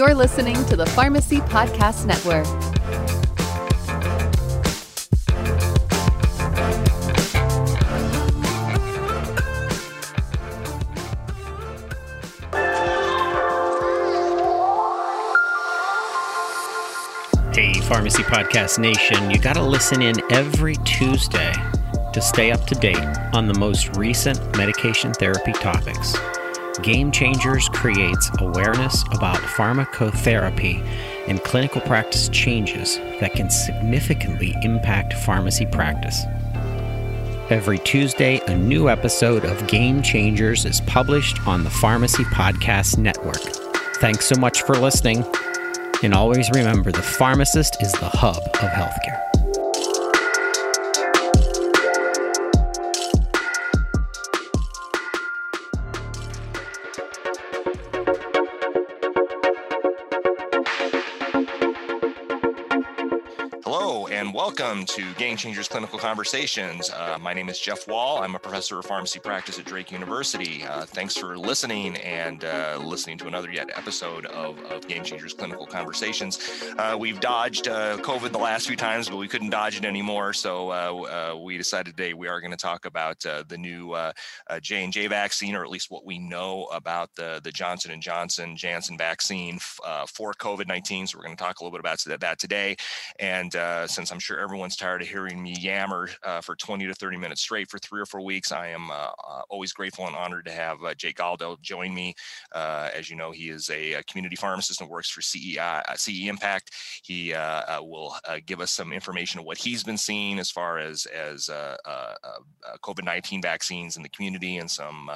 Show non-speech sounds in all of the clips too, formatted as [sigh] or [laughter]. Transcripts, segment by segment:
You're listening to the Pharmacy Podcast Network. Hey, Pharmacy Podcast Nation, you got to listen in every Tuesday to stay up to date on the most recent medication therapy topics. Game Changers creates awareness about pharmacotherapy and clinical practice changes that can significantly impact pharmacy practice. Every Tuesday, a new episode of Game Changers is published on the Pharmacy Podcast Network. Thanks so much for listening. And always remember the pharmacist is the hub of healthcare. Welcome to Game Changers Clinical Conversations. Uh, my name is Jeff Wall. I'm a professor of pharmacy practice at Drake University. Uh, thanks for listening and uh, listening to another yet episode of, of Game Changers Clinical Conversations. Uh, we've dodged uh, COVID the last few times, but we couldn't dodge it anymore. So uh, we decided today we are going to talk about the new J and J vaccine, or at least what we know about the the Johnson and Johnson Janssen vaccine for COVID-19. So we're going to talk a little bit about that today. And since I'm sure everyone's tired of hearing me yammer uh, for 20 to 30 minutes straight for three or four weeks. I am uh, uh always grateful and honored to have uh, Jake Galdo join me. Uh, as you know, he is a, a, community pharmacist and works for CEI, CE Impact. He will give us some information of what he's been seeing as far as as COVID-19 vaccines in the community and some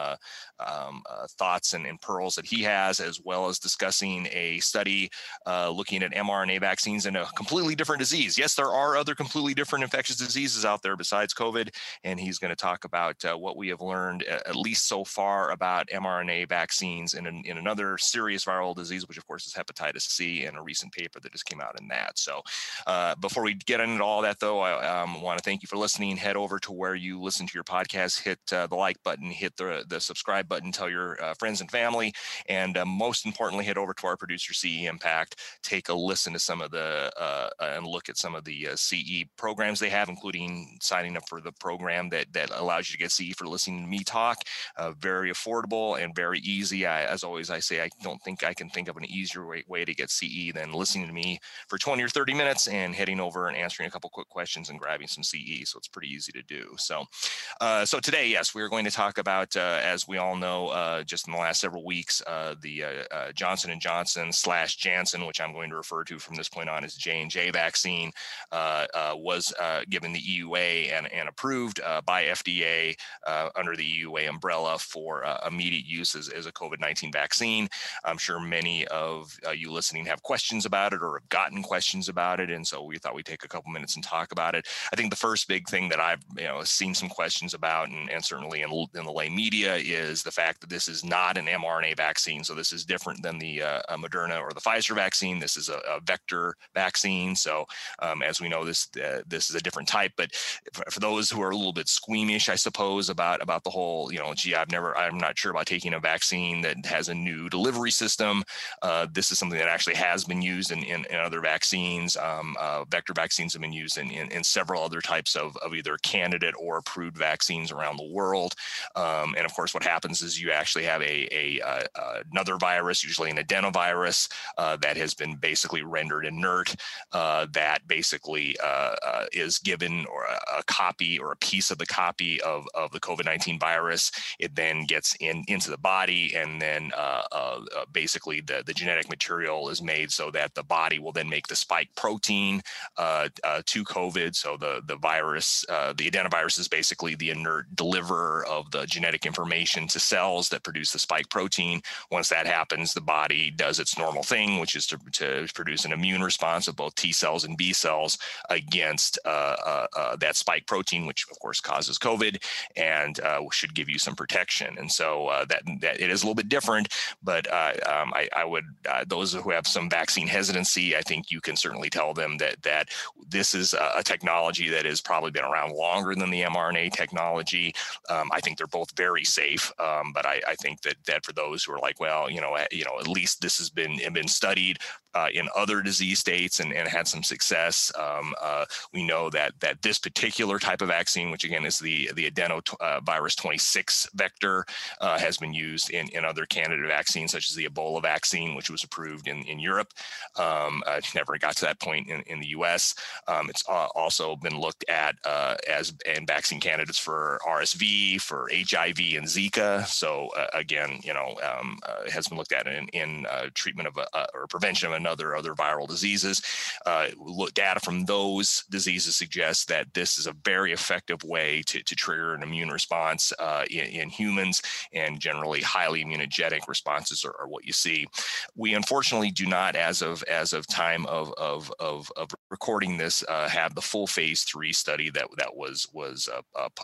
um, thoughts and, and, pearls that he has, as well as discussing a study looking at mRNA vaccines in a completely different disease. Yes, there are other completely different infectious diseases out there besides COVID. And he's going to talk about uh, what we have learned, at least so far, about mRNA vaccines in, an, in another serious viral disease, which of course is hepatitis C, and a recent paper that just came out in that. So uh, before we get into all that, though, I um, want to thank you for listening. Head over to where you listen to your podcast, hit uh, the like button, hit the, the subscribe button, tell your uh, friends and family, and uh, most importantly, head over to our producer, CE Impact. Take a listen to some of the uh, and look at some of the CE programs they have, including signing up for the program that that allows you to get CE for listening to me talk. Uh, very affordable and very easy. I, as always, I say I don't think I can think of an easier way, way to get CE than listening to me for 20 or 30 minutes and heading over and answering a couple quick questions and grabbing some CE. So it's pretty easy to do. So, uh, so today, yes, we're going to talk about, uh, as we all know, uh, just in the last several weeks, uh, the uh, Johnson and Johnson slash Janssen, which I'm going to refer to from this point on as J and J vaccine. Uh, uh, was uh, given the EUA and, and approved uh, by FDA under the EUA umbrella for immediate use as, as a COVID 19 vaccine. I'm sure many of you listening have questions about it or have gotten questions about it. And so we thought we'd take a couple minutes and talk about it. I think the first big thing that I've you know seen some questions about, and, and certainly in, in the lay media, is the fact that this is not an mRNA vaccine. So this is different than the uh, Moderna or the Pfizer vaccine. This is a, a vector vaccine. So um, as we know, this uh, this is a different type. But for, for, those who are a little bit squeamish, I suppose about about the whole, you know, gee, I've never, I'm not sure about taking a vaccine that has a new delivery system. Uh, this is something that actually has been used in in, in other vaccines. Um, uh, vector vaccines have been used in, in, in several other types of of either candidate or approved vaccines around the world. Um, and of course, what happens is you actually have a, a uh, another virus, usually an adenovirus, uh, that has been basically rendered inert. Uh, that basically uh, uh, is given or a, a, copy or a piece of the copy of, of the COVID-19 virus. It then gets in into the body and then uh, uh, uh, basically the, the genetic material is made so that the body will then make the spike protein to COVID. So the, the virus, the adenovirus is basically the inert deliverer of the genetic information to cells that produce the spike protein. Once that happens, the body does its normal thing, which is to, to produce an immune response of both T cells and B cells against uh, uh, uh, that spike protein, which of course causes COVID, and should give you some protection. And so that that it is a little bit different, but um, I, I, would those who have some vaccine hesitancy, I think you can certainly tell them that that this is a, technology that has probably been around longer than the mRNA technology. Um, I think they're both very safe, um, but I, I, think that that for those who are like, well, you know, you know, at least this has been been studied uh, in other disease states and, and had some success. Um, uh, we know that that this particular type of vaccine, which again is the the adenovirus uh, 26 vector, uh, has been used in, in other candidate vaccines such as the Ebola vaccine, which was approved in, in Europe. Um, uh, never got to that point in, in the U.S. Um, it's also been looked at as and vaccine candidates for RSV, for HIV, and Zika. So again, you know, um, has been looked at in, in treatment of a, or prevention of an other other viral diseases. Uh, data from those diseases suggests that this is a very effective way to, to trigger an immune response uh, in, in, humans, and generally highly immunogenic responses are, are, what you see. We unfortunately do not, as of as of time of of of, of recording this, uh, have the full phase three study that that was was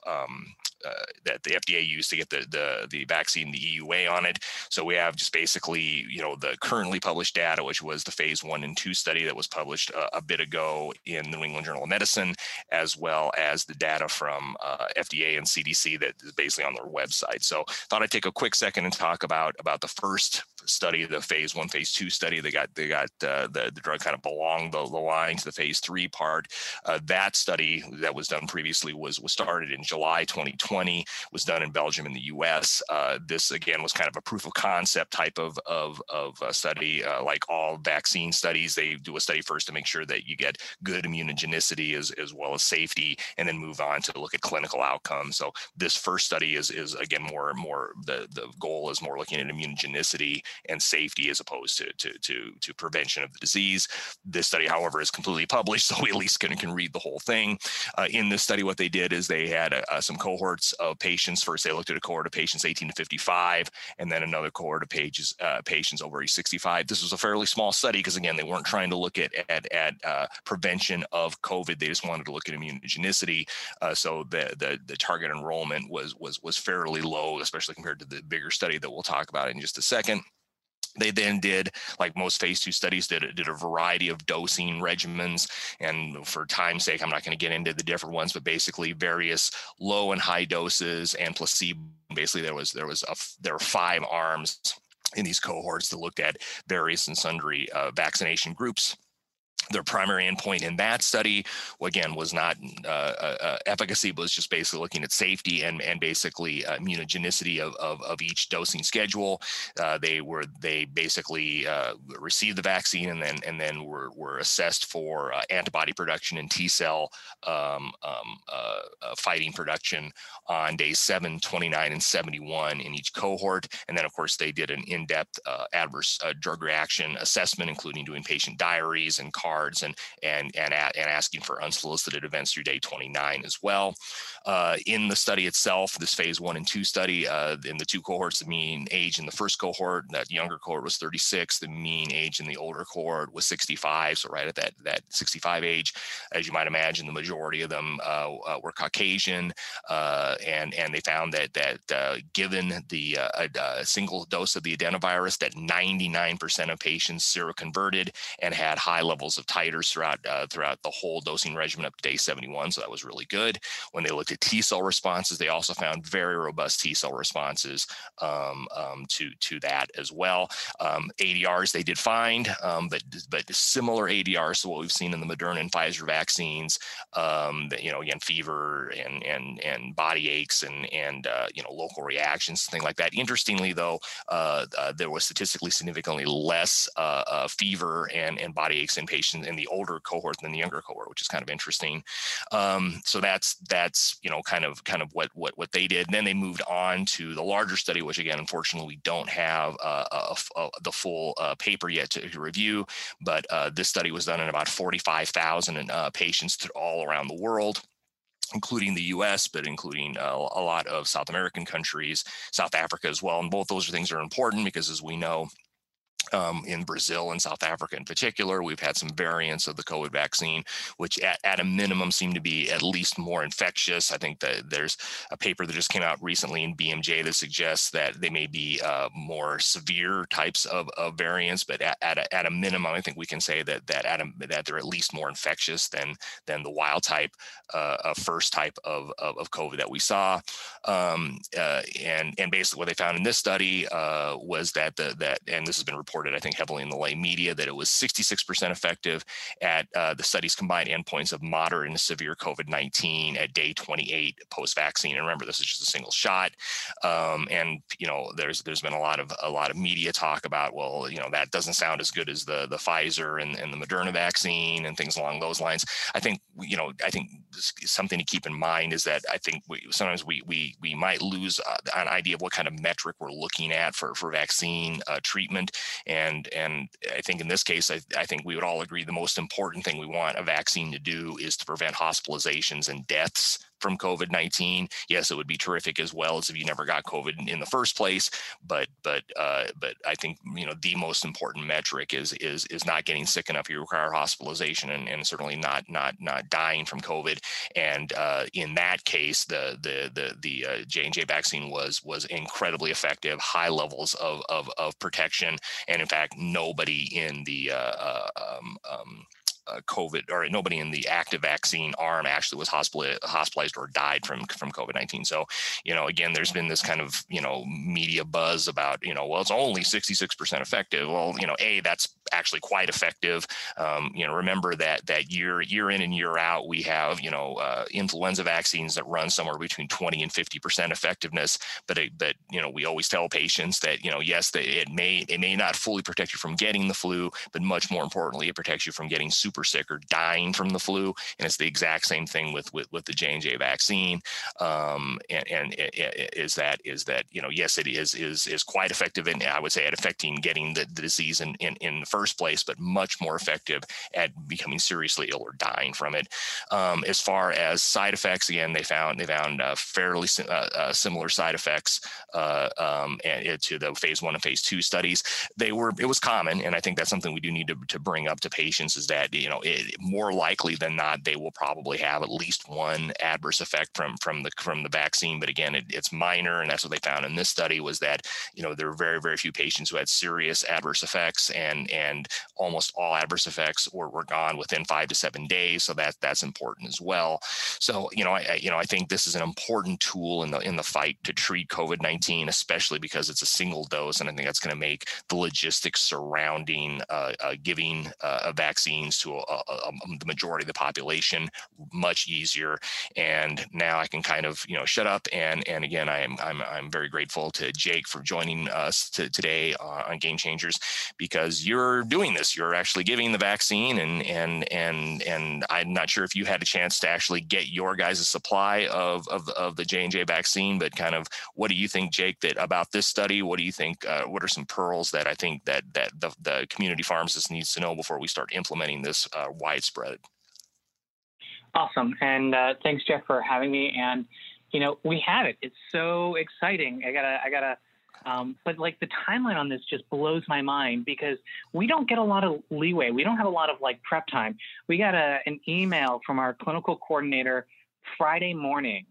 um, uh, that the FDA used to get the, the the vaccine, the EUA on it. So we have just basically, you know, the currently published data, which was the phase one and two study that was published a, a bit ago in the New England Journal of Medicine, as well as the data from uh, FDA and CDC that is basically on their website. So thought I'd take a quick second and talk about about the first study, the phase one, phase two study. They got they got uh, the the drug kind of belonged the, the line to the phase three part. Uh, that study that was done previously was was started in July 2020. Was done in Belgium and the U.S. Uh, this again was kind of a proof of concept type of of of study. Uh, like all vaccine studies, they do a study first to make sure that you get good immunogenicity as as well as safety, and then move on to look at clinical outcomes. So this first study is is again more more the the goal is more looking at immunogenicity and safety as opposed to, to, to, to prevention of the disease. This study, however, is completely published, [laughs] so we at least can, can read the whole thing. Uh, in this study, what they did is they had uh, some cohorts of patients. First, they looked at a cohort of patients 18 to 55, and then another cohort of pages, uh, patients over age 65. This was a fairly small study because, again, they weren't trying to look at, at, at uh, prevention of COVID. They just wanted to look at immunogenicity. Uh, so the, the, the target enrollment was, was, was fairly low, especially compared to the bigger study that we'll talk about in just a second. They then did, like most phase two studies, did, did a variety of dosing regimens. And for time's sake, I'm not going to get into the different ones, but basically various low and high doses and placebo. Basically, there was there was a, there were five arms in these cohorts that looked at various and sundry uh, vaccination groups their primary endpoint in that study, again, was not uh, uh, uh, efficacy, but was just basically looking at safety and and basically uh, immunogenicity of, of, of each dosing schedule. Uh, they were they basically uh, received the vaccine and then and then were were assessed for antibody production and T cell um, um, cytokine production on days 7, 29, and 71 in each cohort. And then, of course, they did an in-depth adverse drug reaction assessment, including doing patient diaries and cards cards and and and, and asking for unsolicited events through day 29 as well. Uh, in the study itself, this phase one and two study, uh, in the two cohorts, the mean age in the first cohort, that younger cohort was 36. The mean age in the older cohort was 65. So right at that that 65 age, as you might imagine, the majority of them uh, uh were Caucasian, uh, and and they found that that uh, given the a, single dose of the adenovirus, that 99% of patients seroconverted and had high levels of titers throughout throughout the whole dosing regimen up to day 71. So that was really good. When they looked at T cell responses, they also found very robust T cell responses um, um, to to that as well. Um, ADRs they did find, um, but but similar ADRs to what we've seen in the Moderna and Pfizer vaccines. Um, that, you know, again, fever and and and body aches and and uh, you know local reactions, things like that. Interestingly, though, uh, uh, there was statistically significantly less uh, uh, fever and and body aches in patients in, in the older cohort than the younger cohort, which is kind of interesting. Um, so that's that's you know kind of kind of what what what they did. And then they moved on to the larger study, which again, unfortunately, we don't have uh, a, a, the full uh, paper yet to, to review. But uh, this study was done in about 45,000 uh, patients all around the world including the US, but including uh, a lot of South American countries, South Africa as well. And both those things are important because, as we know, um, in Brazil and South Africa in particular. We've had some variants of the COVID vaccine, which at, at a minimum seem to be at least more infectious. I think that there's a paper that just came out recently in BMJ that suggests that they may be uh, more severe types of, of variants, but at, at, a, at a minimum, I think we can say that that at a, that they're at least more infectious than than the wild type, uh, first type of, of, of COVID that we saw. Um, uh, and and basically what they found in this study uh, was that the that and this has been reported reported, I think, heavily in the lay media that it was 66% effective at uh, the study's combined endpoints of moderate and severe COVID 19 at day 28 post vaccine. And remember, this is just a single shot. Um, and you know, there's there's been a lot of a lot of media talk about, well, you know, that doesn't sound as good as the the Pfizer and, and the Moderna vaccine and things along those lines. I think you know, I think something to keep in mind is that I think we, sometimes we we we might lose uh, an idea of what kind of metric we're looking at for for vaccine uh, treatment and and I think in this case, I, I think we would all agree the most important thing we want a vaccine to do is to prevent hospitalizations and deaths from COVID 19. Yes, it would be terrific as well as if you never got COVID in the first place. But but uh, but I think you know the most important metric is is is not getting sick enough you require hospitalization and, and certainly not not not dying from COVID. And uh, in that case, the the the the uh, J and J vaccine was was incredibly effective, high levels of of, of protection, and in fact, nobody in the uh, uh, um, um, uh, COVID or nobody in the active vaccine arm actually was hospitalized or died from from COVID nineteen. So, you know, again, there's been this kind of you know media buzz about you know, well, it's only sixty six percent effective. Well, you know, a that's actually quite effective. Um, you know, remember that that year year in and year out, we have you know uh, influenza vaccines that run somewhere between 20 and 50 percent effectiveness. But it, but you know, we always tell patients that you know, yes, that it may it may not fully protect you from getting the flu, but much more importantly, it protects you from getting super sick or dying from the flu. And it's the exact same thing with with, with the J and J vaccine. Um, and and it, it, is that is that you know, yes, it is is is quite effective, and I would say at affecting getting the, the disease in, in in the first first place, but much more effective at becoming seriously ill or dying from it. Um, as far as side effects, again, they found they found uh, fairly uh, uh, similar side effects uh, um, and, to the phase one and phase two studies. They were it was common, and I think that's something we do need to, to bring up to patients is that you know it, more likely than not they will probably have at least one adverse effect from from the from the vaccine. But again, it, it's minor, and that's what they found in this study was that you know there were very very few patients who had serious adverse effects and and and almost all adverse effects were, were gone within five to seven days. So that that's important as well. So you know, I, you know, I think this is an important tool in the in the fight to treat COVID nineteen, especially because it's a single dose, and I think that's going to make the logistics surrounding uh, uh, giving uh, vaccines to a, a, a, the majority of the population much easier. And now I can kind of you know shut up and and again, I am I'm I'm very grateful to Jake for joining us to, today uh, on Game Changers because you're doing this. You're actually giving the vaccine, and and and and I'm not sure if you had a chance to actually get your guys' supply of of, of the J and J vaccine, but kind of what do you think, Jake, that about this study? What do you think? Uh, what are some pearls that I think that that the, the community pharmacist needs to know before we start implementing this uh, widespread? Awesome, and uh, thanks, Jeff, for having me. And you know, we have it. It's so exciting. I gotta I gotta um, but like the timeline on this just blows my mind because we don't get a lot of leeway. We don't have a lot of like prep time. We got a, an email from our clinical coordinator Friday morning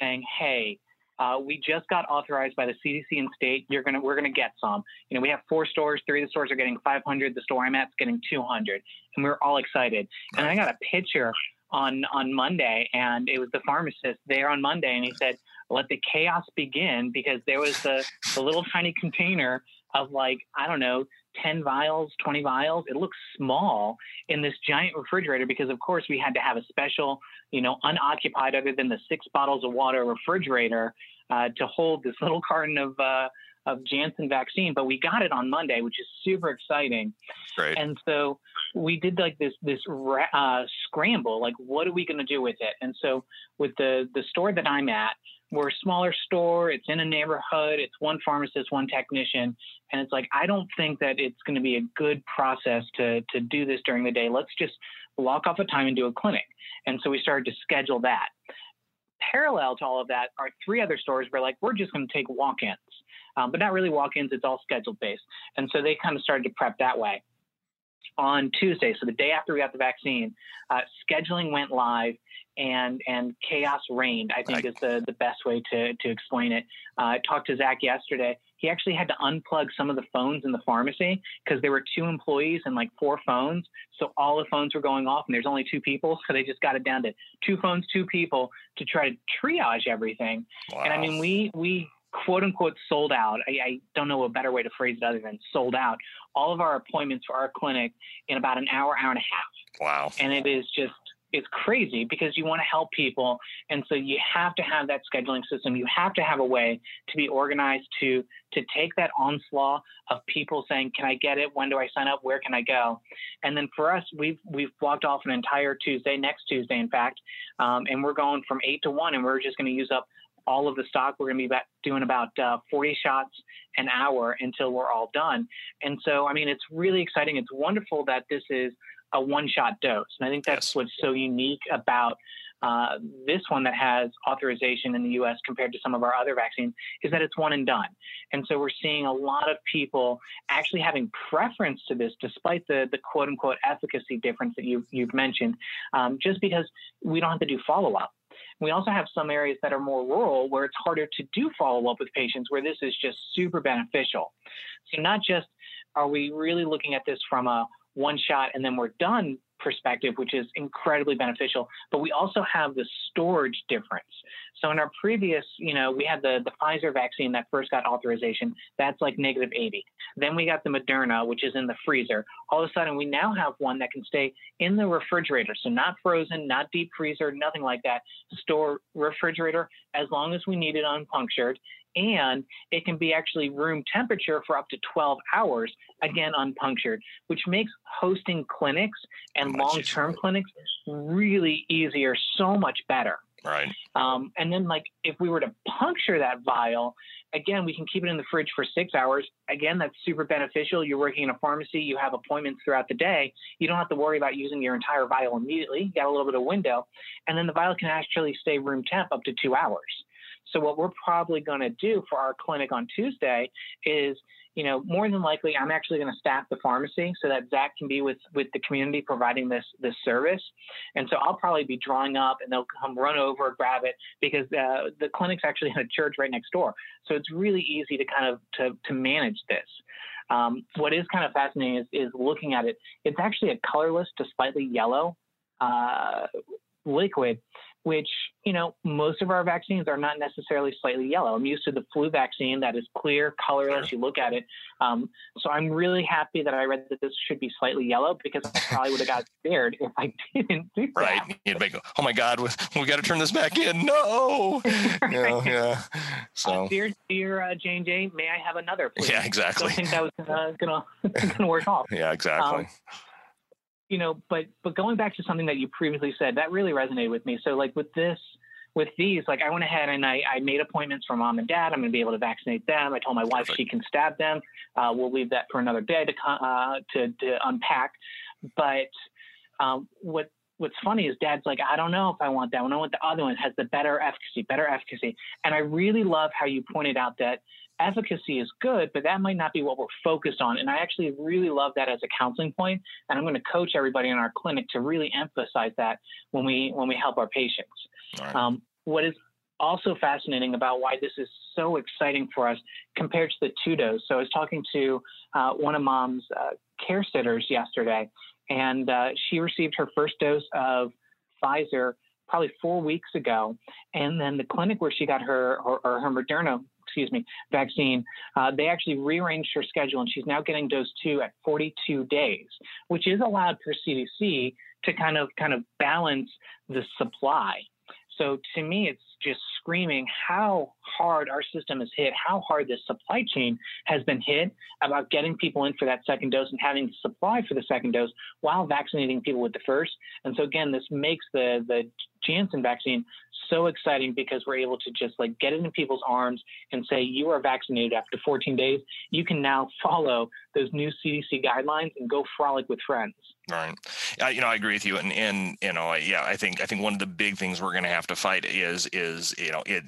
saying, "Hey, uh, we just got authorized by the CDC and state. You're gonna we're gonna get some. You know, we have four stores. Three of the stores are getting 500. The store I'm at's getting 200, and we're all excited. And I got a picture on on Monday, and it was the pharmacist there on Monday, and he said, "Let the chaos begin," because there was the, the little tiny container of like I don't know, ten vials, twenty vials. It looks small in this giant refrigerator because, of course, we had to have a special, you know, unoccupied other than the six bottles of water refrigerator uh, to hold this little carton of. Uh, of Janssen vaccine, but we got it on Monday, which is super exciting. And so we did like this this uh, scramble, like what are we going to do with it? And so with the the store that I'm at, we're a smaller store. It's in a neighborhood. It's one pharmacist, one technician, and it's like I don't think that it's going to be a good process to to do this during the day. Let's just block off a time and do a clinic. And so we started to schedule that. Parallel to all of that are three other stores where like we're just going to take walk-ins. um, but not really walk-ins. It's all scheduled based, and so they kind of started to prep that way. On Tuesday, so the day after we got the vaccine, uh, scheduling went live, and and chaos reigned. I think is the the best way to to explain it. Uh, I talked to Zach yesterday. He actually had to unplug some of the phones in the pharmacy because there were two employees and like four phones. So all the phones were going off, and there's only two people. [laughs] So they just got it down to two phones, two people to try to triage everything. Wow. And I mean, we we quote unquote sold out. I, I, don't know a better way to phrase it other than sold out. All of our appointments for our clinic in about an hour, hour and a half. Wow. And it is just it's crazy because you want to help people and so you have to have that scheduling system you have to have a way to be organized to to take that onslaught of people saying can i get it when do i sign up where can i go and then for us we've we've blocked off an entire tuesday next tuesday in fact um, and we're going from 8 to 1 and we're just going to use up all of the stock. We're going to be doing about uh, 40 shots an hour until we're all done. And so, I mean, it's really exciting. It's wonderful that this is a one shot dose. And I think that's yes. what's so unique about uh, this one that has authorization in the US compared to some of our other vaccines is that it's one and done. And so we're seeing a lot of people actually having preference to this despite the, the quote unquote efficacy difference that you've, you've mentioned, um, just because we don't have to do follow up. We also have some areas that are more rural where it's harder to do follow up with patients where this is just super beneficial. So, not just are we really looking at this from a one shot and then we're done perspective, which is incredibly beneficial. But we also have the storage difference. So in our previous, you know, we had the, the Pfizer vaccine that first got authorization. That's like negative 80. Then we got the Moderna, which is in the freezer. All of a sudden, we now have one that can stay in the refrigerator. So not frozen, not deep freezer, nothing like that. Store refrigerator as long as we need it unpunctured and it can be actually room temperature for up to 12 hours, again unpunctured, which makes hosting clinics and long term clinics really easier, so much better. Right. Um, and then, like, if we were to puncture that vial, again, we can keep it in the fridge for six hours. Again, that's super beneficial. You're working in a pharmacy, you have appointments throughout the day. You don't have to worry about using your entire vial immediately. You got a little bit of window. And then the vial can actually stay room temp up to two hours. So what we're probably going to do for our clinic on Tuesday is, you know, more than likely, I'm actually going to staff the pharmacy so that Zach can be with with the community providing this this service. And so I'll probably be drawing up, and they'll come run over, grab it because uh, the clinic's actually [laughs] in a church right next door. So it's really easy to kind of to to manage this. Um, what is kind of fascinating is, is looking at it. It's actually a colorless to slightly yellow uh, liquid which, you know, most of our vaccines are not necessarily slightly yellow. I'm used to the flu vaccine that is clear, colorless. You look at it. Um, so I'm really happy that I read that this should be slightly yellow because I probably would have got [laughs] scared if I didn't do that. Right. You'd make, oh my God, we, we got to turn this back in. No. [laughs] right. you know, yeah. So, uh, dear, dear uh, Jane Jane, may I have another, please? Yeah, exactly. I think that was uh, going to work off. [laughs] Yeah, exactly. Um, you know, but but going back to something that you previously said, that really resonated with me. So like with this, with these, like I went ahead and I, I made appointments for mom and dad. I'm going to be able to vaccinate them. I told my wife Perfect. she can stab them. Uh, we'll leave that for another day to uh, to, to unpack. But um, what what's funny is dad's like, I don't know if I want that one. I want the other one. It has the better efficacy, better efficacy. And I really love how you pointed out that efficacy is good, but that might not be what we're focused on. And I actually really love that as a counseling point, and I'm going to coach everybody in our clinic to really emphasize that when we when we help our patients. Right. Um, what is also fascinating about why this is so exciting for us compared to the two dose. So I was talking to uh, one of mom's uh, care sitters yesterday, and uh, she received her first dose of Pfizer probably four weeks ago, and then the clinic where she got her or, or her Moderna excuse me, vaccine, uh, they actually rearranged her schedule, and she's now getting dose two at 42 days, which is allowed per CDC to kind of kind of balance the supply. So to me, it's just screaming how hard our system is hit, how hard this supply chain has been hit about getting people in for that second dose and having supply for the second dose while vaccinating people with the first. And so again, this makes the the Janssen vaccine so exciting because we're able to just like get it in people's arms and say you are vaccinated after 14 days. You can now follow those new CDC guidelines and go frolic with friends. Right. Uh, you know, I agree with you. And, and, you know, yeah, I think, I think one of the big things we're going to have to fight is, is, you know, it,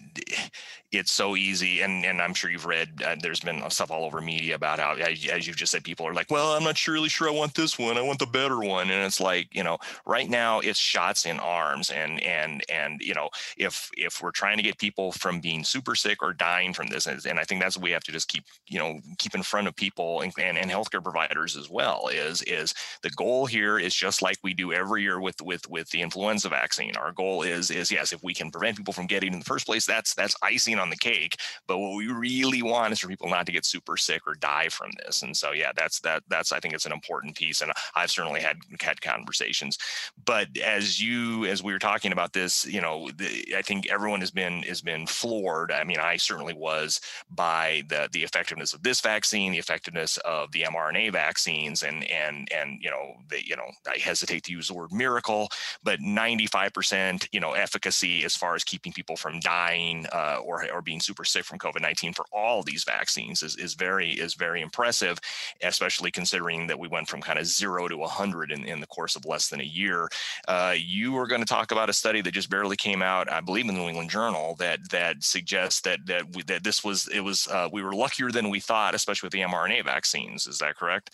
it's so easy. And, and I'm sure you've read, uh, there's been stuff all over media about how, as you've just said, people are like, well, I'm not really sure I want this one. I want the better one. And it's like, you know, right now it's shots in arms. And, and, and, you know, if, if we're trying to get people from being super sick or dying from this, and, I think that's what we have to just keep, you know, keep in front of people and, and, and healthcare providers as well is, is the goal here is just like we do every year with with with the influenza vaccine. Our goal is is yes, if we can prevent people from getting in the first place, that's that's icing on the cake. But what we really want is for people not to get super sick or die from this. And so yeah, that's that that's I think it's an important piece. And I've certainly had had conversations. But as you as we were talking about this, you know, the, I think everyone has been has been floored. I mean, I certainly was by the the effectiveness of this vaccine, the effectiveness of the mRNA vaccines, and and and you know the you know, I hesitate to use the word miracle, but 95%, you know, efficacy as far as keeping people from dying uh, or, or being super sick from COVID-19 for all these vaccines is, is very is very impressive, especially considering that we went from kind of zero to 100 in, in the course of less than a year. Uh, you were going to talk about a study that just barely came out, I believe, in the New England Journal that that suggests that that we, that this was it was uh, we were luckier than we thought, especially with the mRNA vaccines. Is that correct?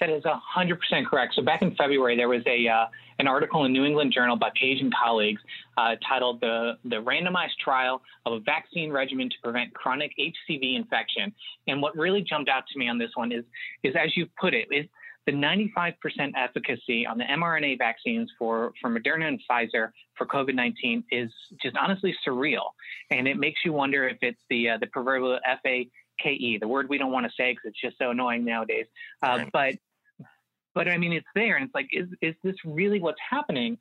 That is 100% correct. So back in February, there was a uh, an article in New England Journal by Page and colleagues uh, titled the, the Randomized Trial of a Vaccine Regimen to Prevent Chronic HCV Infection. And what really jumped out to me on this one is, is as you put it, is the 95% efficacy on the mRNA vaccines for, for Moderna and Pfizer for COVID-19 is just honestly surreal. And it makes you wonder if it's the, uh, the proverbial FAKE, the word we don't want to say because it's just so annoying nowadays. Uh, right. But but I mean, it's there, and it's like, is is this really what's happening?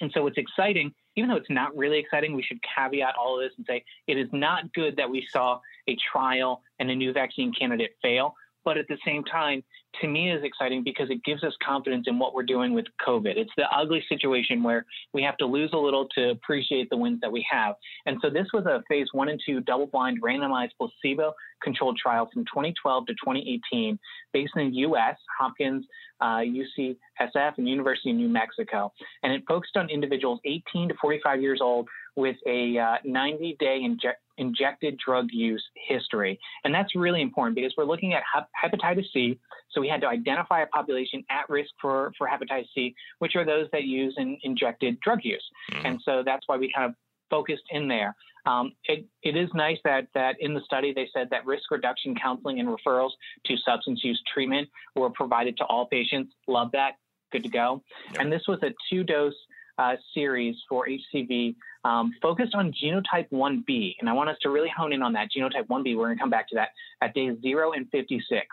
And so it's exciting, even though it's not really exciting. We should caveat all of this and say it is not good that we saw a trial and a new vaccine candidate fail. But at the same time, to me is exciting because it gives us confidence in what we're doing with COVID. It's the ugly situation where we have to lose a little to appreciate the wins that we have. And so this was a phase one and two double blind randomized placebo controlled trial from 2012 to 2018 based in the US, Hopkins, uh, UCSF, and University of New Mexico. And it focused on individuals 18 to 45 years old with a uh, 90 day inje- injected drug use history. And that's really important because we're looking at hepatitis C. So we had to identify a population at risk for, for hepatitis C, which are those that use an injected drug use. Mm-hmm. And so that's why we kind of focused in there. Um, it, it is nice that that in the study they said that risk reduction counseling and referrals to substance use treatment were provided to all patients. Love that. Good to go. Yep. And this was a two dose uh, series for HCV um, focused on genotype 1B. And I want us to really hone in on that genotype 1B. We're going to come back to that at day 0 and 56.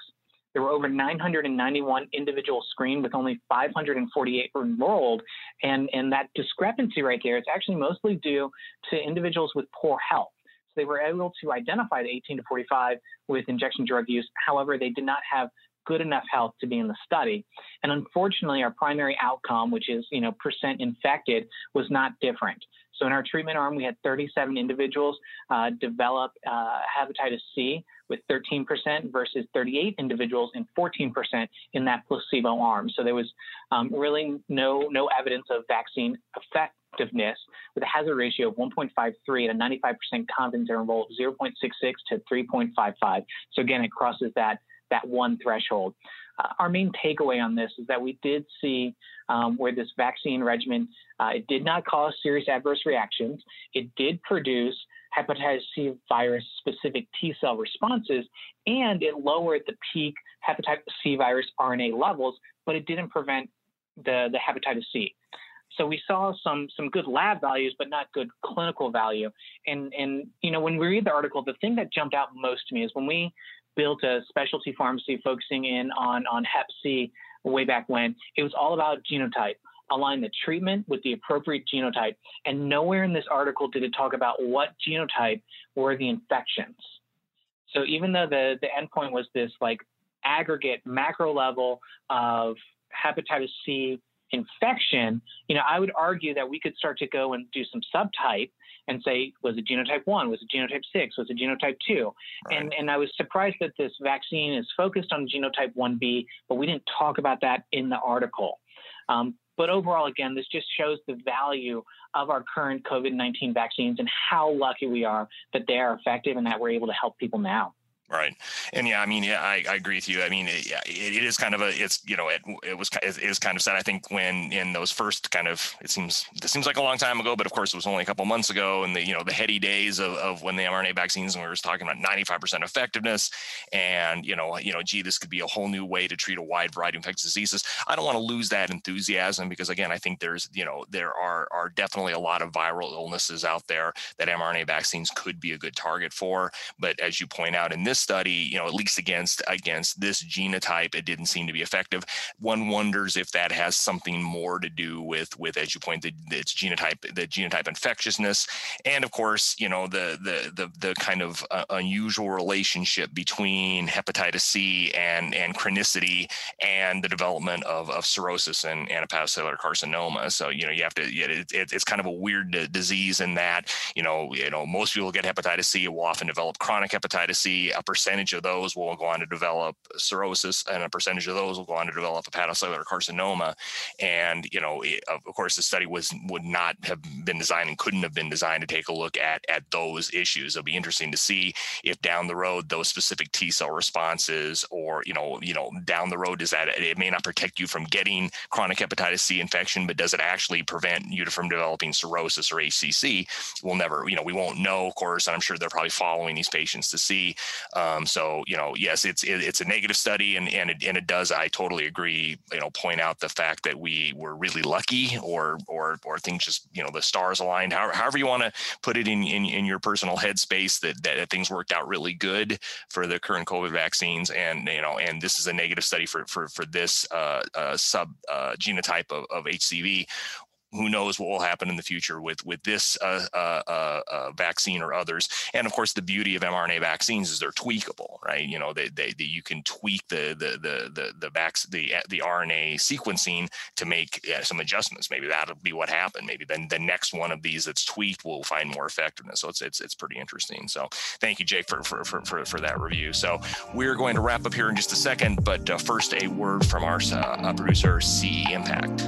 There were over 991 individuals screened with only 548 enrolled. And, and that discrepancy right there is actually mostly due to individuals with poor health. So they were able to identify the 18 to 45 with injection drug use. However, they did not have good enough health to be in the study. And unfortunately, our primary outcome, which is, you know, percent infected, was not different. So in our treatment arm, we had 37 individuals uh, develop uh, hepatitis C with 13% versus 38 individuals and 14% in that placebo arm. So there was um, really no no evidence of vaccine effectiveness with a hazard ratio of 1.53 and a 95% confidence interval of 0.66 to 3.55. So again, it crosses that that one threshold. Uh, our main takeaway on this is that we did see um, where this vaccine regimen uh, it did not cause serious adverse reactions. It did produce hepatitis C virus specific T cell responses, and it lowered the peak hepatitis C virus RNA levels, but it didn't prevent the, the hepatitis C. So we saw some some good lab values, but not good clinical value. And and you know when we read the article, the thing that jumped out most to me is when we built a specialty pharmacy focusing in on, on Hep C way back when. It was all about genotype, align the treatment with the appropriate genotype. And nowhere in this article did it talk about what genotype were the infections. So even though the, the endpoint was this like aggregate macro level of hepatitis C infection, you know, I would argue that we could start to go and do some subtype and say, was it genotype one? Was it genotype six? Was it genotype two? Right. And and I was surprised that this vaccine is focused on genotype 1B, but we didn't talk about that in the article. Um, but overall, again, this just shows the value of our current COVID 19 vaccines and how lucky we are that they are effective and that we're able to help people now. Right. And yeah, I mean, yeah, I, I agree with you. I mean, it, it, it is kind of a, it's, you know, it, it was, it is kind of sad. I think when in those first kind of, it seems, this seems like a long time ago, but of course it was only a couple months ago and the, you know, the heady days of, of when the mRNA vaccines, and we were talking about 95% effectiveness and, you know, you know, gee, this could be a whole new way to treat a wide variety of infectious diseases. I don't want to lose that enthusiasm because again, I think there's, you know, there are, are definitely a lot of viral illnesses out there that mRNA vaccines could be a good target for. But as you point out in this study, you know, at least against against this genotype, it didn't seem to be effective. One wonders if that has something more to do with with, as you point, the, its genotype, the genotype infectiousness, and of course, you know, the the the the kind of uh, unusual relationship between hepatitis C and and chronicity and the development of of cirrhosis and, and hepatocellular carcinoma. So you know, you have to. It, it, it's kind of a weird disease in that you know, you know, most people get hepatitis C will often develop chronic hepatitis C. A percentage of those will go on to develop cirrhosis, and a percentage of those will go on to develop hepatocellular carcinoma. And you know, it, of course, the study was would not have been designed and couldn't have been designed to take a look at at those issues. It'll be interesting to see if down the road those specific T cell responses, or you know, you know, down the road, is that it may not protect you from getting chronic hepatitis C infection, but does it actually prevent you from developing cirrhosis or HCC? We'll never, you know, we won't know, of course, and I'm sure they're probably following these patients to see. So so you know yes it's it, it's a negative study and and it, and it does i totally agree you know point out the fact that we were really lucky or or or things just you know the stars aligned however, however you want to put it in, in in your personal headspace that that things worked out really good for the current covid vaccines and you know and this is a negative study for for for this uh, uh, sub uh, genotype of, of hcv who knows what will happen in the future with with this uh, uh, uh, uh, vaccine or others. And of course, the beauty of mRNA vaccines is they're tweakable, right? You know, they, they, they you can tweak the the the the the, vac- the, the RNA sequencing to make yeah, some adjustments. Maybe that'll be what happened. Maybe then the next one of these that's tweaked will find more effectiveness. So it's it's it's pretty interesting. So thank you, Jake, for for for for, for that review. So we're going to wrap up here in just a second, but uh, first a word from our uh, producer, CE Impact.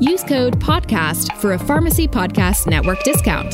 Use code PODCAST for a Pharmacy Podcast Network discount.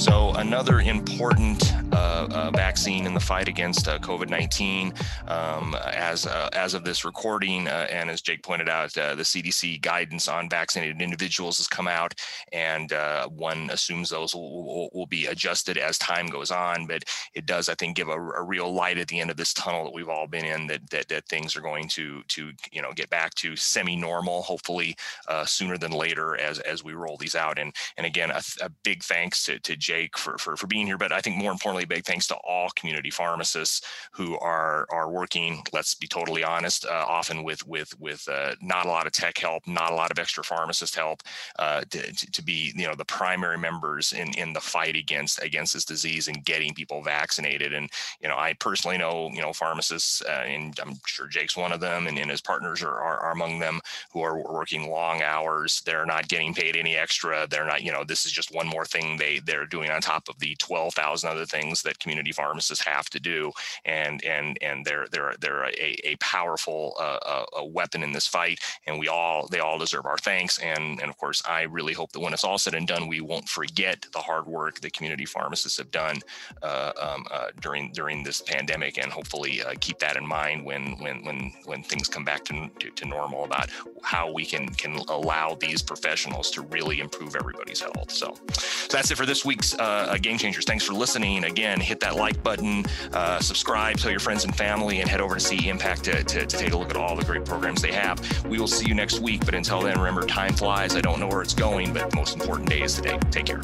So, another important uh, uh, vaccine in the fight against uh, COVID 19. Um, as, uh, as of this recording, and as Jake pointed out, the CDC guidance on vaccinated individuals has come out, and one assumes those will, will, will, be adjusted as time goes on. But it does, I think, give a, a, real light at the end of this tunnel that we've all been in that, that, that things are going to, to you know, get back to semi normal, hopefully sooner than later as, as we roll these out. And, and again, a, a big thanks to, to Jake for, for, for being here. But I think more importantly, big thanks to all community pharmacists who are are working. Let's be totally honest, uh, often with with with uh, not a lot of tech help, not a lot of extra pharmacist help, uh, to, to be you know the primary members in in the fight against against this disease and getting people vaccinated. And you know, I personally know you know pharmacists, uh, and I'm sure Jake's one of them, and, and his partners are, are, are among them who are working long hours. They're not getting paid any extra. They're not you know this is just one more thing they they're doing on top of the twelve thousand other things things that community pharmacists have to do, and and and they're they're they're a, a powerful uh, uh, a weapon in this fight, and we all they all deserve our thanks, and and of course I really hope that when it's all said and done, we won't forget the hard work that community pharmacists have done uh, um, uh, during during this pandemic, and hopefully uh, keep that in mind when when when when things come back to, to, to normal about how we can can allow these professionals to really improve everybody's health. So, so that's it for this week's uh, Game Changers. Thanks for listening again hit that like button, uh, subscribe, tell your friends and family, and head over to CE Impact to, to, to take a look at all the great programs they have. We will see you next week, but until then, remember, time flies. I don't know where it's going, but the most important day is today. Take care.